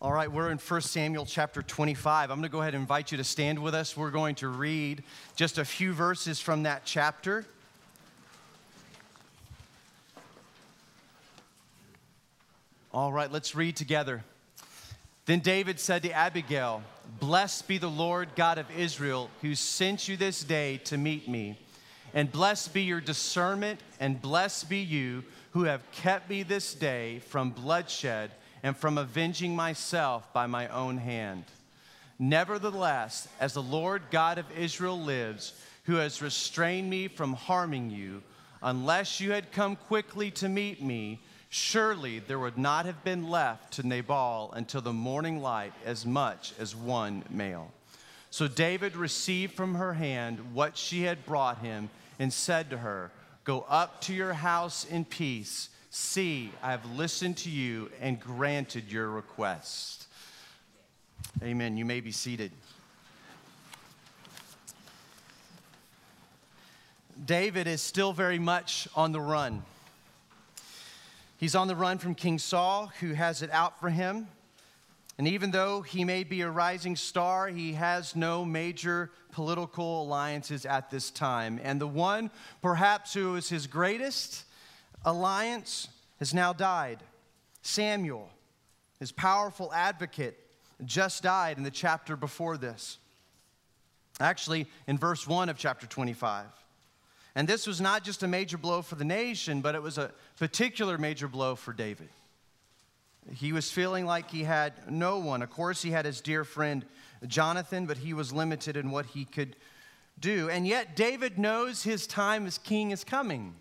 All right, we're in 1 Samuel chapter 25. I'm going to go ahead and invite you to stand with us. We're going to read just a few verses from that chapter. All right, let's read together. Then David said to Abigail, Blessed be the Lord God of Israel, who sent you this day to meet me. And blessed be your discernment, and blessed be you who have kept me this day from bloodshed and from avenging myself by my own hand. Nevertheless, as the Lord God of Israel lives, who has restrained me from harming you, unless you had come quickly to meet me, surely there would not have been left to Nabal until the morning light as much as one male. So David received from her hand what she had brought him and said to her, Go up to your house in peace. See, I have listened to you and granted your request. Amen. You may be seated. David is still very much on the run. He's on the run from King Saul, who has it out for him. And even though he may be a rising star, he has no major political alliances at this time. And the one, perhaps, who is his greatest alliance has now died. Samuel, his powerful advocate, just died in the chapter before this. Actually, in verse 1 of chapter 25. And this was not just a major blow for the nation, but it was a particular major blow for David. He was feeling like he had no one. Of course, he had his dear friend Jonathan, but he was limited in what he could do. And yet, David knows his time as king is coming.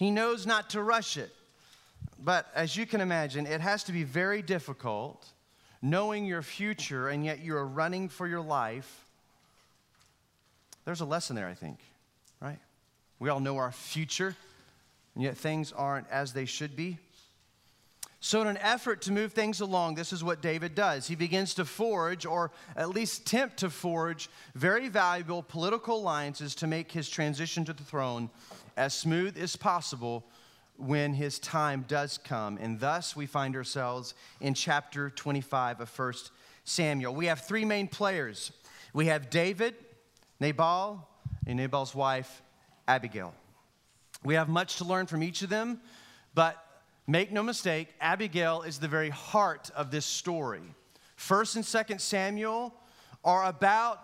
He knows not to rush it. But as you can imagine, it has to be very difficult knowing your future and yet you're running for your life. There's a lesson there, I think, right? We all know our future, and yet things aren't as they should be. So, in an effort to move things along, this is what David does. He begins to forge, or at least attempt to forge, very valuable political alliances to make his transition to the throne as smooth as possible when his time does come. And thus, we find ourselves in chapter 25 of 1 Samuel. We have three main players we have David, Nabal, and Nabal's wife, Abigail. We have much to learn from each of them, but Make no mistake, Abigail is the very heart of this story. First and Second Samuel are about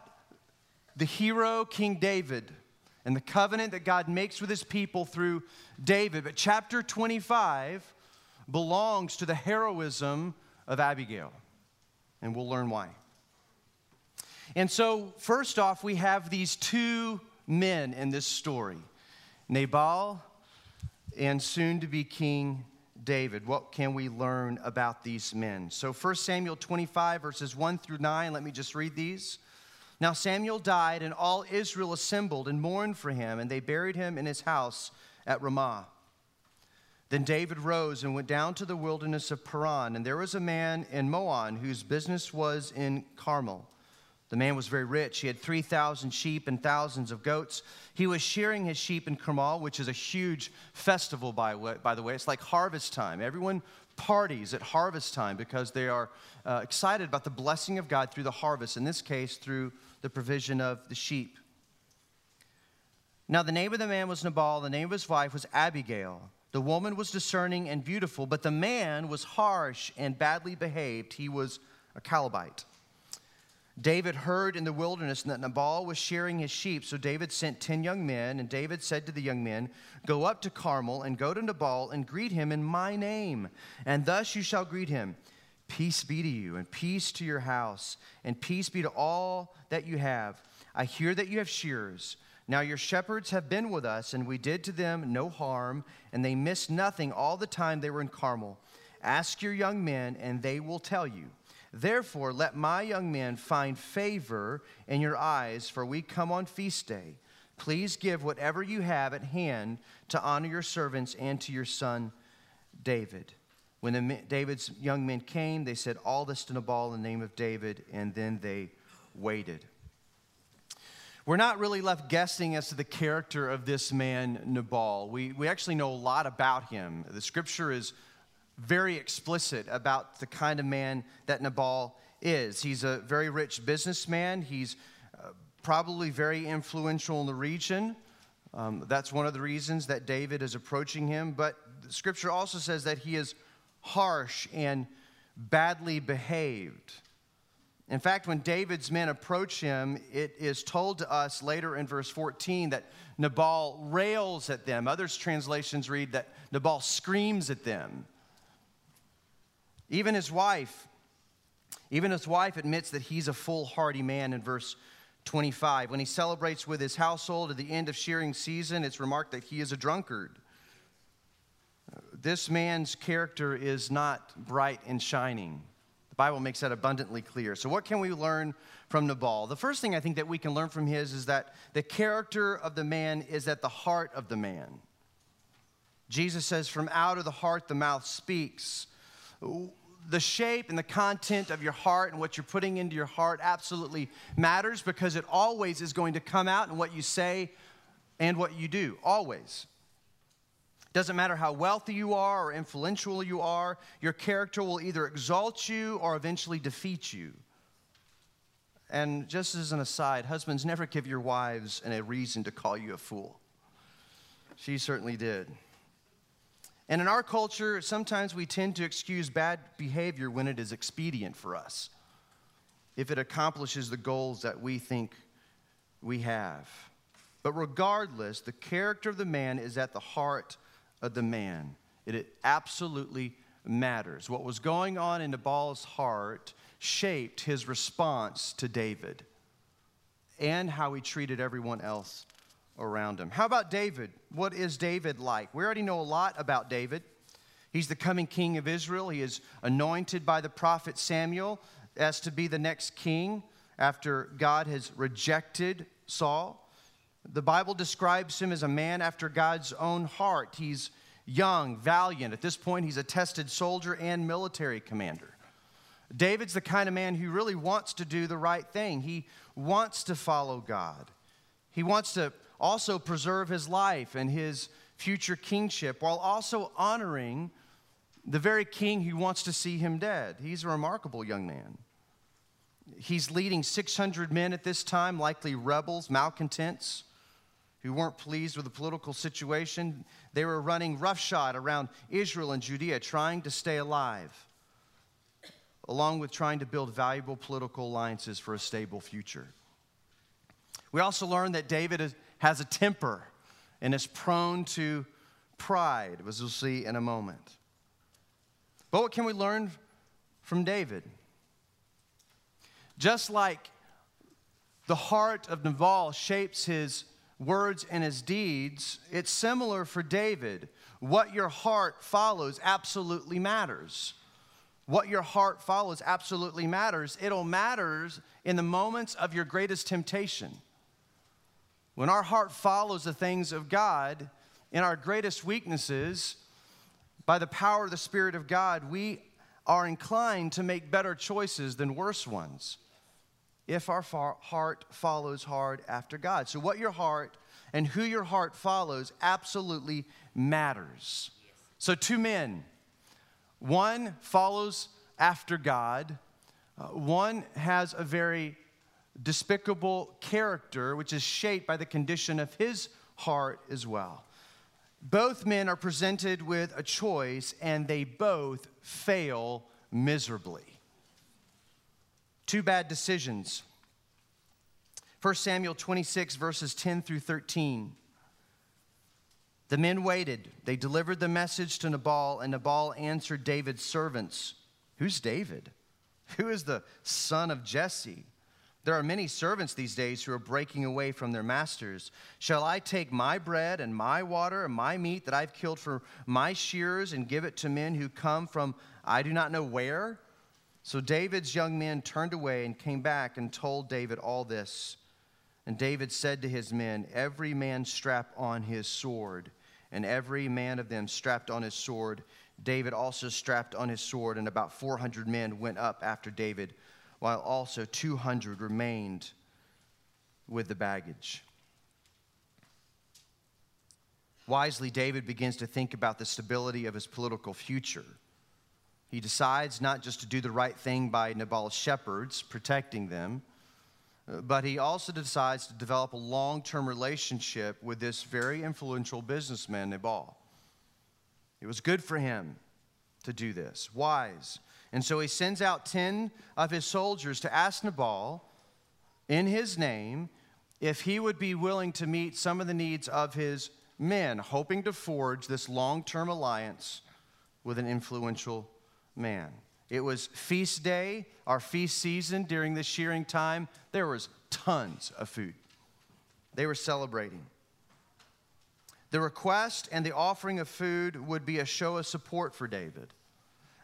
the hero King David and the covenant that God makes with his people through David. But chapter 25 belongs to the heroism of Abigail, and we'll learn why. And so, first off, we have these two men in this story Nabal and soon to be King David. What can we learn about these men? So 1 Samuel 25, verses 1 through 9, let me just read these. Now Samuel died, and all Israel assembled and mourned for him, and they buried him in his house at Ramah. Then David rose and went down to the wilderness of Paran, and there was a man in Maon whose business was in Carmel. The man was very rich. He had 3,000 sheep and thousands of goats. He was shearing his sheep in Carmel, which is a huge festival, by, by the way. It's like harvest time. Everyone parties at harvest time because they are uh, excited about the blessing of God through the harvest, in this case, through the provision of the sheep. Now, the name of the man was Nabal, the name of his wife was Abigail. The woman was discerning and beautiful, but the man was harsh and badly behaved. He was a Calebite. David heard in the wilderness that Nabal was shearing his sheep, so David sent 10 young men, and David said to the young men, Go up to Carmel and go to Nabal and greet him in my name, and thus you shall greet him. Peace be to you, and peace to your house, and peace be to all that you have. I hear that you have shears. Now your shepherds have been with us, and we did to them no harm, and they missed nothing all the time they were in Carmel. Ask your young men, and they will tell you. Therefore, let my young men find favor in your eyes, for we come on feast day. Please give whatever you have at hand to honor your servants and to your son David. When the, David's young men came, they said all this to Nabal in the name of David, and then they waited. We're not really left guessing as to the character of this man, Nabal. We, we actually know a lot about him. The scripture is very explicit about the kind of man that Nabal is. He's a very rich businessman. He's uh, probably very influential in the region. Um, that's one of the reasons that David is approaching him. But scripture also says that he is harsh and badly behaved. In fact, when David's men approach him, it is told to us later in verse 14 that Nabal rails at them. Others translations read that Nabal screams at them. Even his wife, even his wife admits that he's a foolhardy man in verse 25. When he celebrates with his household at the end of shearing season, it's remarked that he is a drunkard. This man's character is not bright and shining. The Bible makes that abundantly clear. So, what can we learn from Nabal? The first thing I think that we can learn from his is that the character of the man is at the heart of the man. Jesus says, From out of the heart the mouth speaks. The shape and the content of your heart and what you're putting into your heart absolutely matters because it always is going to come out in what you say and what you do. Always. Doesn't matter how wealthy you are or influential you are, your character will either exalt you or eventually defeat you. And just as an aside, husbands, never give your wives a reason to call you a fool. She certainly did. And in our culture, sometimes we tend to excuse bad behavior when it is expedient for us, if it accomplishes the goals that we think we have. But regardless, the character of the man is at the heart of the man. It, absolutely matters. What was going on in Nabal's heart shaped his response to David and how he treated everyone else around him. How about David? What is David like? We already know a lot about David. He's the coming king of Israel. He is anointed by the prophet Samuel as to be the next king after God has rejected Saul. The Bible describes him as a man after God's own heart. He's young, valiant. At this point, he's a tested soldier and military commander. David's the kind of man who really wants to do the right thing. He wants to follow God. He wants to also preserve his life and his future kingship while also honoring the very king who wants to see him dead. He's a remarkable young man. He's leading 600 men at this time, likely rebels, malcontents who weren't pleased with the political situation. They were running roughshod around Israel and Judea, trying to stay alive, along with trying to build valuable political alliances for a stable future. We also learned that David has a temper and is prone to pride, as we'll see in a moment. But what can we learn from David? Just like the heart of Nabal shapes his words and his deeds, it's similar for David. What your heart follows absolutely matters. What your heart follows absolutely matters. It'll matters in the moments of your greatest temptation. When our heart follows the things of God in our greatest weaknesses, by the power of the Spirit of God, we are inclined to make better choices than worse ones if our heart follows hard after God. So, what your heart and who your heart follows absolutely matters. So, two men one follows after God, uh, one has a very despicable character, which is shaped by the condition of his heart as well. Both men are presented with a choice, and they both fail miserably. Two bad decisions. 1 Samuel 26, verses 10 through 13. The men waited. They delivered the message to Nabal, and Nabal answered David's servants Who's David? Who is the son of Jesse? There are many servants these days who are breaking away from their masters. Shall I take my bread and my water and my meat that I've killed for my shearers and give it to men who come from I do not know where? So David's young men turned away and came back and told David all this. And David said to his men, Every man strap on his sword. And every man of them strapped on his sword. David also strapped on his sword, and about 400 men went up after David, while also 200 remained with the baggage. Wisely, David begins to think about the stability of his political future. He decides not just to do the right thing by Nabal's shepherds, protecting them, but he also decides to develop a long term relationship with this very influential businessman, Nabal. It was good for him to do this, wise. And so he sends out 10 of his soldiers to ask Nabal, in his name, if he would be willing to meet some of the needs of his men, hoping to forge this long term alliance with an influential man. It was feast day, our feast season during the shearing time. There was tons of food. They were celebrating. The request and the offering of food would be a show of support for David.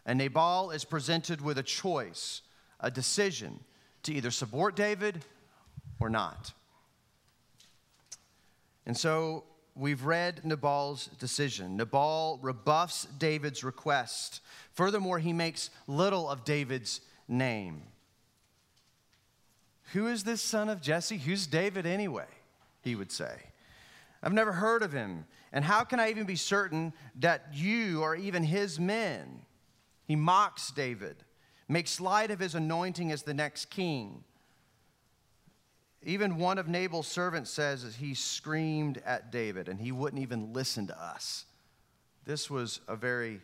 And Nabal is presented with a choice, a decision to either support David or not. And so we've read Nabal's decision. Nabal rebuffs David's request. Furthermore, he makes little of David's name. Who is this son of Jesse? Who's David anyway? He would say. I've never heard of him. And how can I even be certain that you are even his men? He mocks David, makes light of his anointing as the next king. Even one of Nabal's servants says that he screamed at David and he wouldn't even listen to us. This was a very,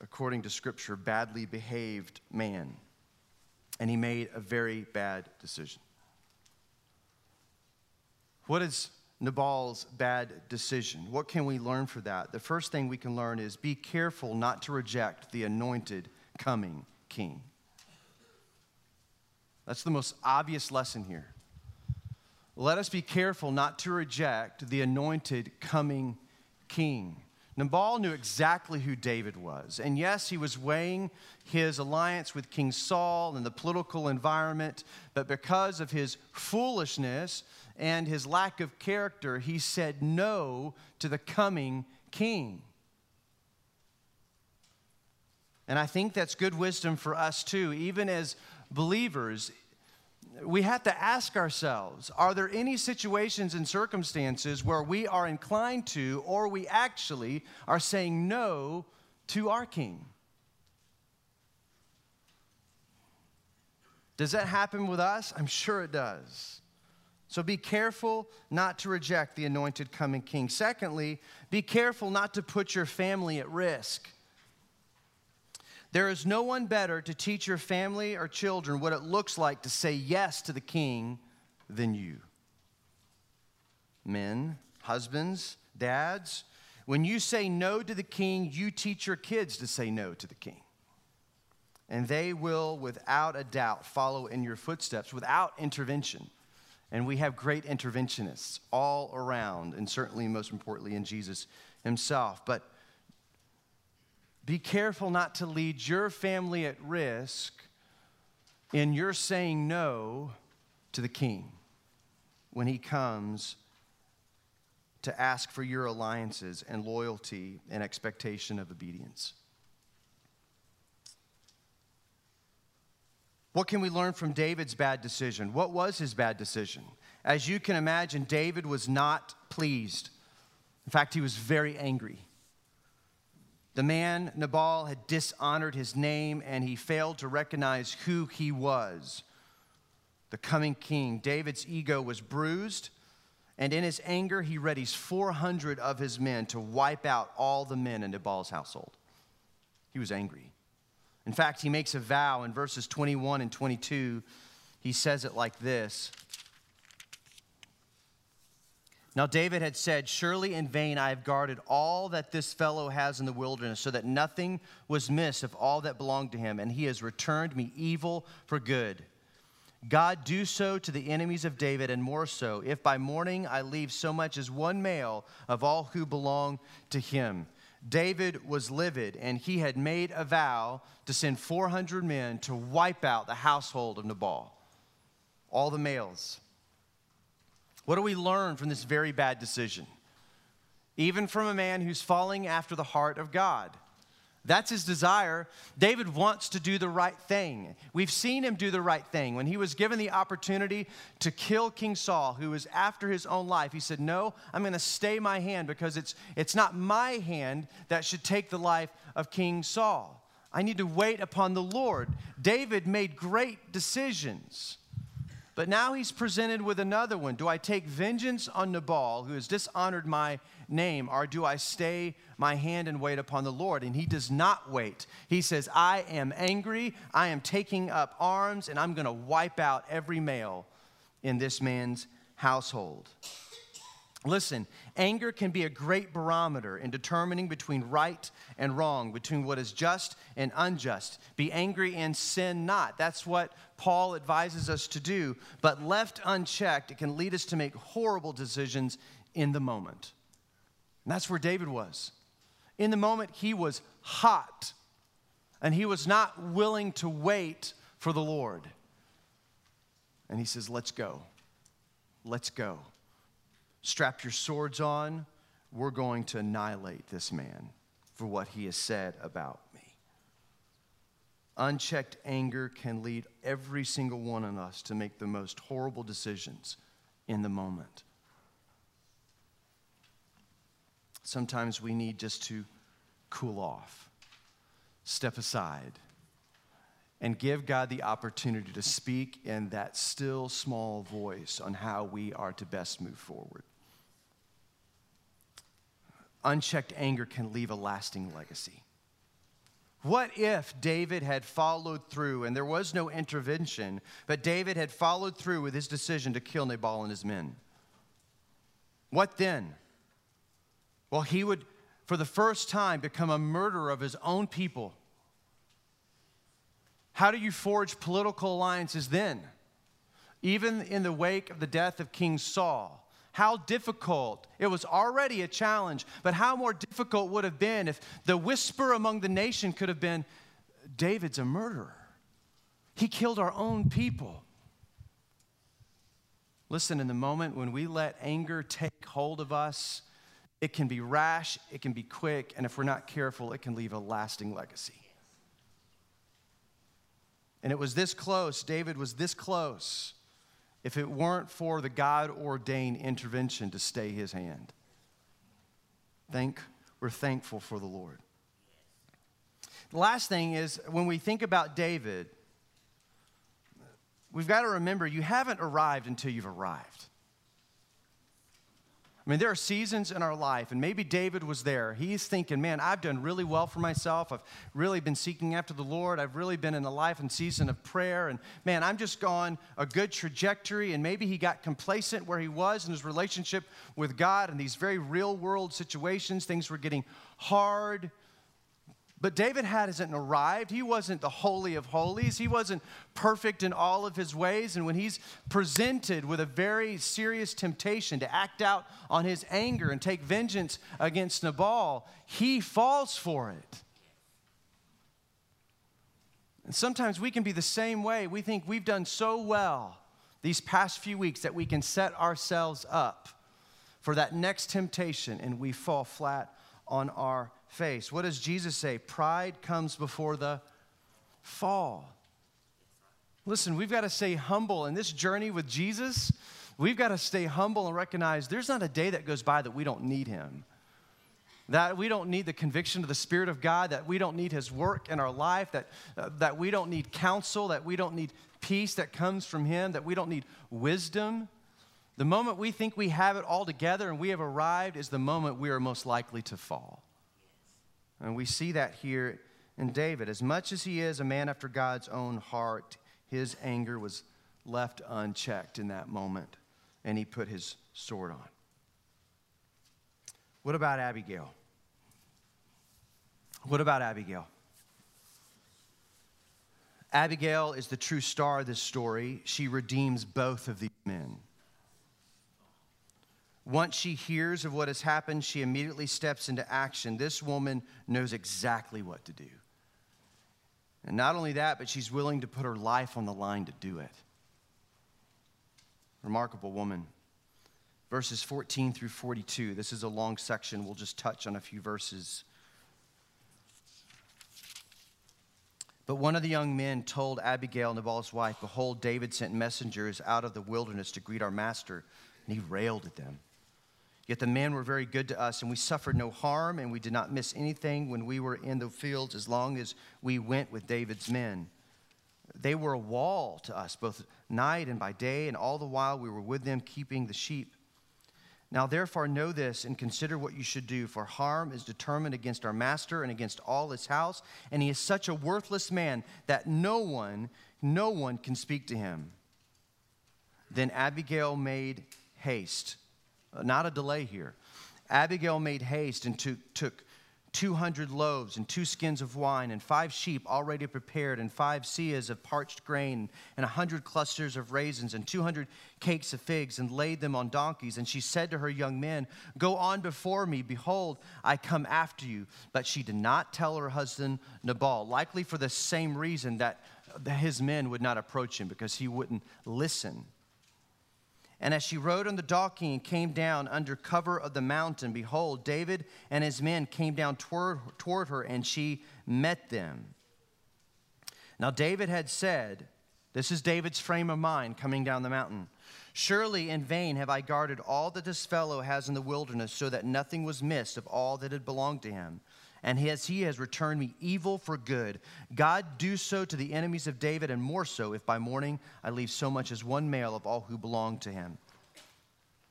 according to scripture, badly behaved man. And he made a very bad decision. What is Nabal's bad decision? What can we learn for that? The first thing we can learn is be careful not to reject the anointed coming king. That's the most obvious lesson here. Let us be careful not to reject the anointed coming king. Nabal knew exactly who David was. And yes, he was weighing his alliance with King Saul and the political environment, but because of his foolishness and his lack of character, he said no to the coming king. And I think that's good wisdom for us too, even as believers we have to ask ourselves are there any situations and circumstances where we are inclined to, or we actually are saying no to our King? Does that happen with us? I'm sure it does. So be careful not to reject the anointed coming King. Secondly, be careful not to put your family at risk. There is no one better to teach your family or children what it looks like to say yes to the king than you. Men, husbands, dads, when you say no to the king, you teach your kids to say no to the king. And they will, without a doubt, follow in your footsteps without intervention. And we have great interventionists all around, and certainly, most importantly, in Jesus himself. But be careful not to lead your family at risk in your saying no to the king when he comes to ask for your alliances and loyalty and expectation of obedience. What can we learn from David's bad decision? What was his bad decision? As you can imagine, David was not pleased. In fact, he was very angry. The man, Nabal, had dishonored his name and he failed to recognize who he was the coming king. David's ego was bruised, and in his anger, he readies 400 of his men to wipe out all the men in Nabal's household. He was angry. In fact, he makes a vow in verses 21 and 22. He says it like this now, David had said, Surely in vain I have guarded all that this fellow has in the wilderness, so that nothing was missed of all that belonged to him, and he has returned me evil for good. God, do so to the enemies of David, and more so, if by morning I leave so much as one male of all who belong to him. David was livid, and he had made a vow to send 400 men to wipe out the household of Nabal, all the males. What do we learn from this very bad decision? Even from a man who's falling after the heart of God. That's his desire. David wants to do the right thing. We've seen him do the right thing. When he was given the opportunity to kill King Saul, who was after his own life, he said, No, I'm going to stay my hand because it's, it's not my hand that should take the life of King Saul. I need to wait upon the Lord. David made great decisions. But now he's presented with another one. Do I take vengeance on Nabal, who has dishonored my name, or do I stay my hand and wait upon the Lord? And he does not wait. He says, I am angry, I am taking up arms, and I'm going to wipe out every male in this man's household. Listen, anger can be a great barometer in determining between right and wrong, between what is just and unjust. Be angry and sin not. That's what Paul advises us to do. But left unchecked, it can lead us to make horrible decisions in the moment. And that's where David was. In the moment, he was hot, and he was not willing to wait for the Lord. And he says, Let's go. Let's go. Strap your swords on. We're going to annihilate this man for what he has said about. Unchecked anger can lead every single one of us to make the most horrible decisions in the moment. Sometimes we need just to cool off, step aside, and give God the opportunity to speak in that still small voice on how we are to best move forward. Unchecked anger can leave a lasting legacy. What if David had followed through and there was no intervention, but David had followed through with his decision to kill Nabal and his men? What then? Well, he would, for the first time, become a murderer of his own people. How do you forge political alliances then? Even in the wake of the death of King Saul, how difficult. It was already a challenge, but how more difficult would have been if the whisper among the nation could have been David's a murderer. He killed our own people. Listen, in the moment when we let anger take hold of us, it can be rash, it can be quick, and if we're not careful, it can leave a lasting legacy. And it was this close, David was this close, if it weren't for the God ordained intervention to stay his hand. Thank, we're thankful for the Lord. The last thing is when we think about David, we've got to remember you haven't arrived until you've arrived. I mean, there are seasons in our life, and maybe David was there. He's thinking, man, I've done really well for myself. I've really been seeking after the Lord. I've really been in a life and season of prayer. And man, I'm just gone a good trajectory. And maybe he got complacent where he was in his relationship with God in these very real world situations. Things were getting hard. But David hasn't arrived. He wasn't the Holy of Holies. He wasn't perfect in all of his ways. And when he's presented with a very serious temptation to act out on his anger and take vengeance against Nabal, he falls for it. And sometimes we can be the same way. We think we've done so well these past few weeks that we can set ourselves up for that next temptation and we fall flat on our face. What does Jesus say? Pride comes before the fall. Listen, we've got to stay humble in this journey with Jesus. We've got to stay humble and recognize there's not a day that goes by that we don't need Him. That we don't need the conviction of the Spirit of God, that we don't need His work in our life, that, uh, that we don't need counsel, that we don't need peace that comes from Him, that we don't need wisdom. The moment we think we have it all together and we have arrived is the moment we are most likely to fall. And we see that here in David. As much as he is a man after God's own heart, his anger was left unchecked in that moment, and he put his sword on. What about Abigail? What about Abigail? Abigail is the true star of this story. She redeems both of these men. Once she hears of what has happened, she immediately steps into action. This woman knows exactly what to do. And not only that, but she's willing to put her life on the line to do it. Remarkable woman. Verses 14 through 42. This is a long section. We'll just touch on a few verses. But one of the young men told Abigail, Nabal's wife, Behold, David sent messengers out of the wilderness to greet our master, and he railed at them. Yet the men were very good to us, and we suffered no harm, and we did not miss anything when we were in the fields as long as we went with David's men. They were a wall to us, both night and by day, and all the while we were with them keeping the sheep. Now, therefore, know this and consider what you should do, for harm is determined against our master and against all his house, and he is such a worthless man that no one, no one can speak to him. Then Abigail made haste, Uh, not a delay here. Abigail made haste and took, took 200 loaves and two skins of wine and five sheep already prepared and five seahs of parched grain and a hundred clusters of raisins and 200 cakes of figs and laid them on donkeys. And she said to her young men go on before me. Behold i come after you. But she did not tell her husband nabal likely for the same reason that his men would not approach him because he wouldn't listen and as she rode on the donkey and came down under cover of the mountain, behold, David and his men came down toward, toward her, and she met them. Now, David had said, This is David's frame of mind coming down the mountain. Surely in vain have I guarded all that this fellow has in the wilderness, so that nothing was missed of all that had belonged to him. And as he has returned me evil for good, God do so to the enemies of David, and more so if by morning I leave so much as one male of all who belong to him.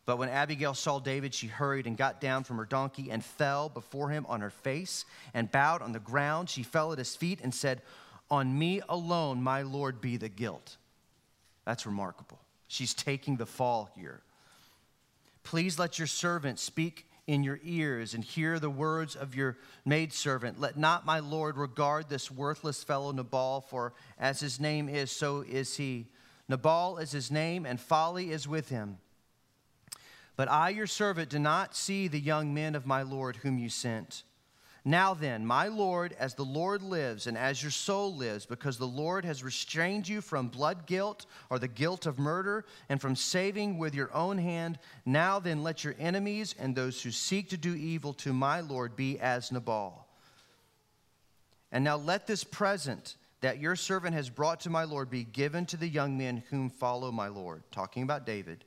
But when Abigail saw David, she hurried and got down from her donkey and fell before him on her face and bowed on the ground. She fell at his feet and said, On me alone, my Lord, be the guilt. That's remarkable. She's taking the fall here. Please let your servant speak in your ears and hear the words of your maidservant. Let not my Lord regard this worthless fellow Nabal, for as his name is, so is he. Nabal is his name, and folly is with him. But I, your servant, do not see the young men of my Lord whom you sent. Now then, my Lord, as the Lord lives and as your soul lives, because the Lord has restrained you from blood guilt or the guilt of murder and from saving with your own hand, now then let your enemies and those who seek to do evil to my Lord be as Nabal. And now let this present that your servant has brought to my Lord be given to the young men whom follow my Lord. Talking about David.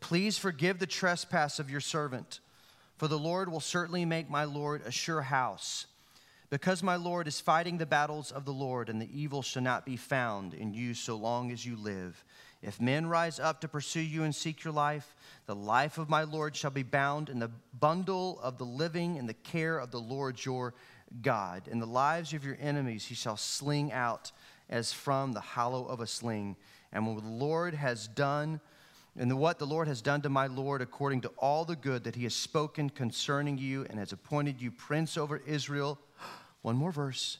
Please forgive the trespass of your servant for the Lord will certainly make my Lord a sure house. Because my Lord is fighting the battles of the Lord, and the evil shall not be found in you so long as you live. If men rise up to pursue you and seek your life, the life of my Lord shall be bound in the bundle of the living in the care of the Lord your God. And the lives of your enemies he shall sling out as from the hollow of a sling. And when the Lord has done, and what the Lord has done to my Lord according to all the good that he has spoken concerning you and has appointed you prince over Israel. One more verse.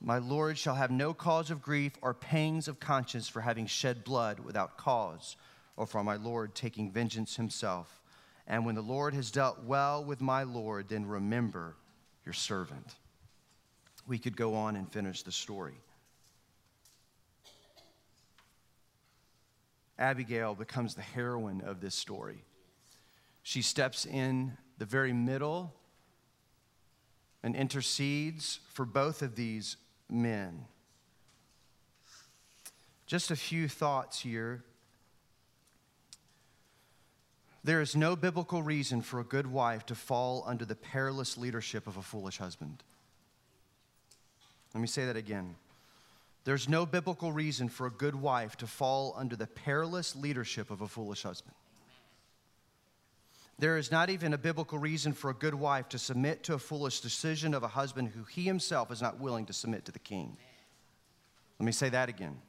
My Lord shall have no cause of grief or pangs of conscience for having shed blood without cause, or for my Lord taking vengeance himself. And when the Lord has dealt well with my Lord, then remember your servant. We could go on and finish the story. Abigail becomes the heroine of this story. She steps in the very middle and intercedes for both of these men. Just a few thoughts here. There is no biblical reason for a good wife to fall under the perilous leadership of a foolish husband. Let me say that again. There's no biblical reason for a good wife to fall under the perilous leadership of a foolish husband. There is not even a biblical reason for a good wife to submit to a foolish decision of a husband who he himself is not willing to submit to the king. Let me say that again.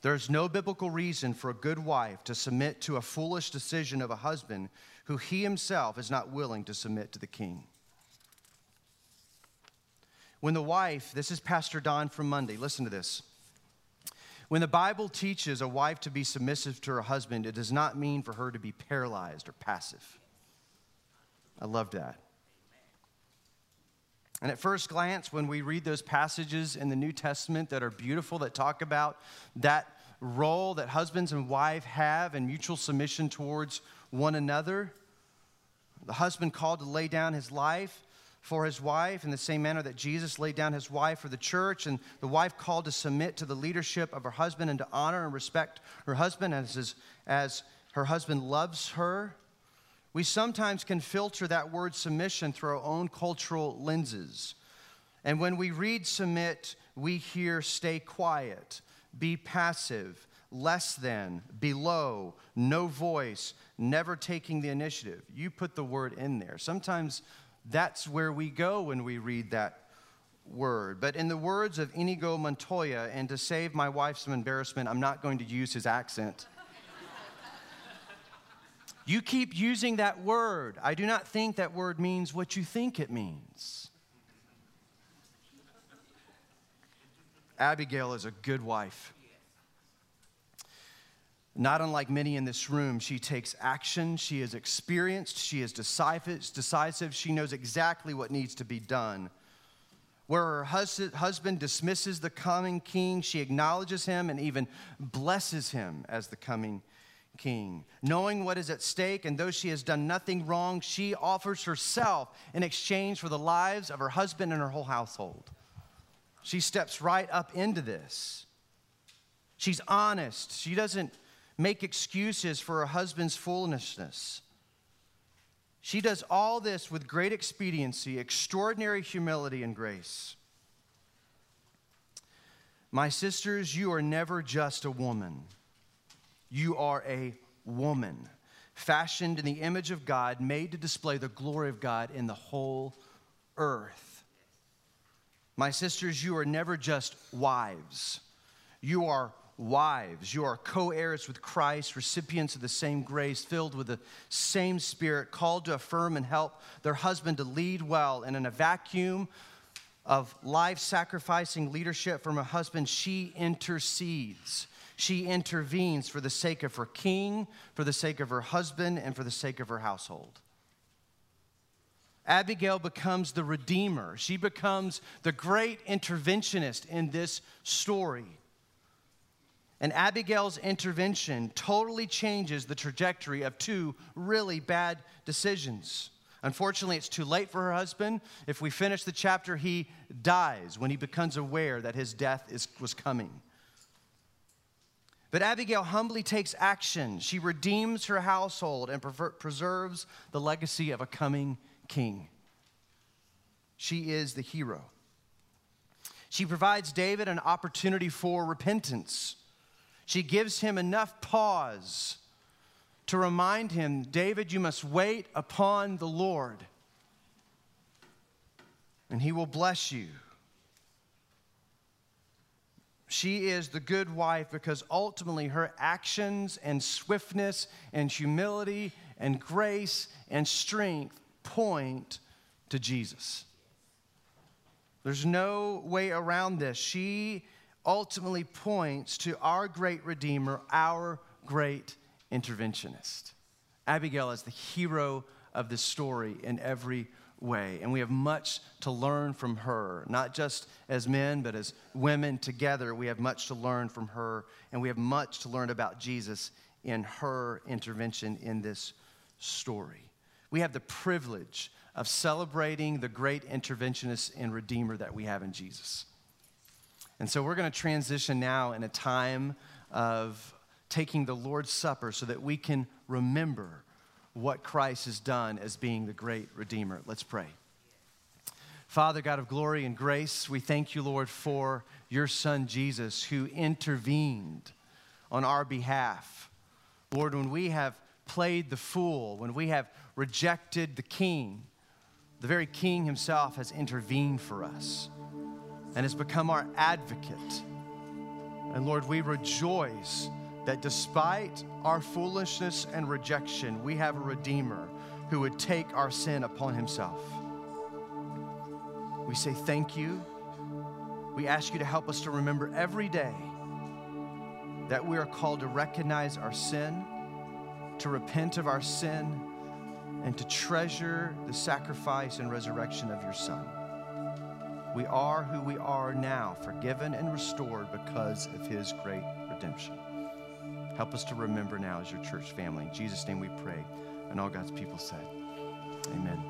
There's no biblical reason for a good wife to submit to a foolish decision of a husband who he himself is not willing to submit to the king. When the wife, this is Pastor Don from Monday, listen to this. When the Bible teaches a wife to be submissive to her husband, it does not mean for her to be paralyzed or passive. I love that. And at first glance, when we read those passages in the New Testament that are beautiful, that talk about that role that husbands and wife have in mutual submission towards one another, the husband called to lay down his life for his wife in the same manner that Jesus laid down his wife for the church, and the wife called to submit to the leadership of her husband and to honor and respect her husband as, his, as her husband loves her. We sometimes can filter that word submission through our own cultural lenses. And when we read submit, we hear stay quiet, be passive, less than, below, no voice, never taking the initiative. You put the word in there. Sometimes that's where we go when we read that word. But in the words of Inigo Montoya, and to save my wife some embarrassment, I'm not going to use his accent. you keep using that word. I do not think that word means what you think it means. Abigail is a good wife. Not unlike many in this room, she takes action. She is experienced. She is decisive. She knows exactly what needs to be done. Where her husband dismisses the coming king, she acknowledges him and even blesses him as the coming king. Knowing what is at stake, and though she has done nothing wrong, she offers herself in exchange for the lives of her husband and her whole household. She steps right up into this. She's honest. She doesn't make excuses for her husband's foolishness. She does all this with great expediency, extraordinary humility, and grace. My sisters, you are never just a woman. You are a woman, fashioned in the image of God, made to display the glory of God in the whole earth. My sisters, you are never just wives. You are wives. You are co heirs with Christ, recipients of the same grace, filled with the same spirit, called to affirm and help their husband to lead well. And in a vacuum of life sacrificing leadership from a husband, she intercedes. She intervenes for the sake of her king, for the sake of her husband, and for the sake of her household. Abigail becomes the redeemer. She becomes the great interventionist in this story. And Abigail's intervention totally changes the trajectory of two really bad decisions. Unfortunately, it's too late for her husband. If we finish the chapter, he dies when he becomes aware that his death is, was coming. But Abigail humbly takes action. She redeems her household and preserves the legacy of a coming king. She is the hero. She provides David an opportunity for repentance. She gives him enough pause to remind him David, you must wait upon the Lord, and he will bless you. She is the good wife because ultimately her actions and swiftness and humility and grace and strength point to Jesus. There's no way around this. She ultimately points to our great Redeemer, our great interventionist. Abigail is the hero of the story in every way, and we have much to learn from her, not just as men, but as women together. We have much to learn from her, and we have much to learn about Jesus in her intervention in this story. We have the privilege of celebrating the great interventionist and redeemer that we have in Jesus. And so we're going to transition now in a time of taking the Lord's Supper so that we can remember what Christ has done as being the great Redeemer. Let's pray. Father, God of glory and grace, we thank you, Lord, for your Son Jesus who intervened on our behalf. Lord, when we have played the fool, when we have rejected the King, the very King himself has intervened for us and has become our advocate. And Lord, we rejoice that despite our foolishness and rejection, we have a Redeemer who would take our sin upon himself. We say thank you. We ask you to help us to remember every day that we are called to recognize our sin, to repent of our sin, and to treasure the sacrifice and resurrection of your Son. We are who we are now, forgiven and restored because of his great redemption. Help us to remember now as your church family. In Jesus' name we pray. And all God's people said, Amen.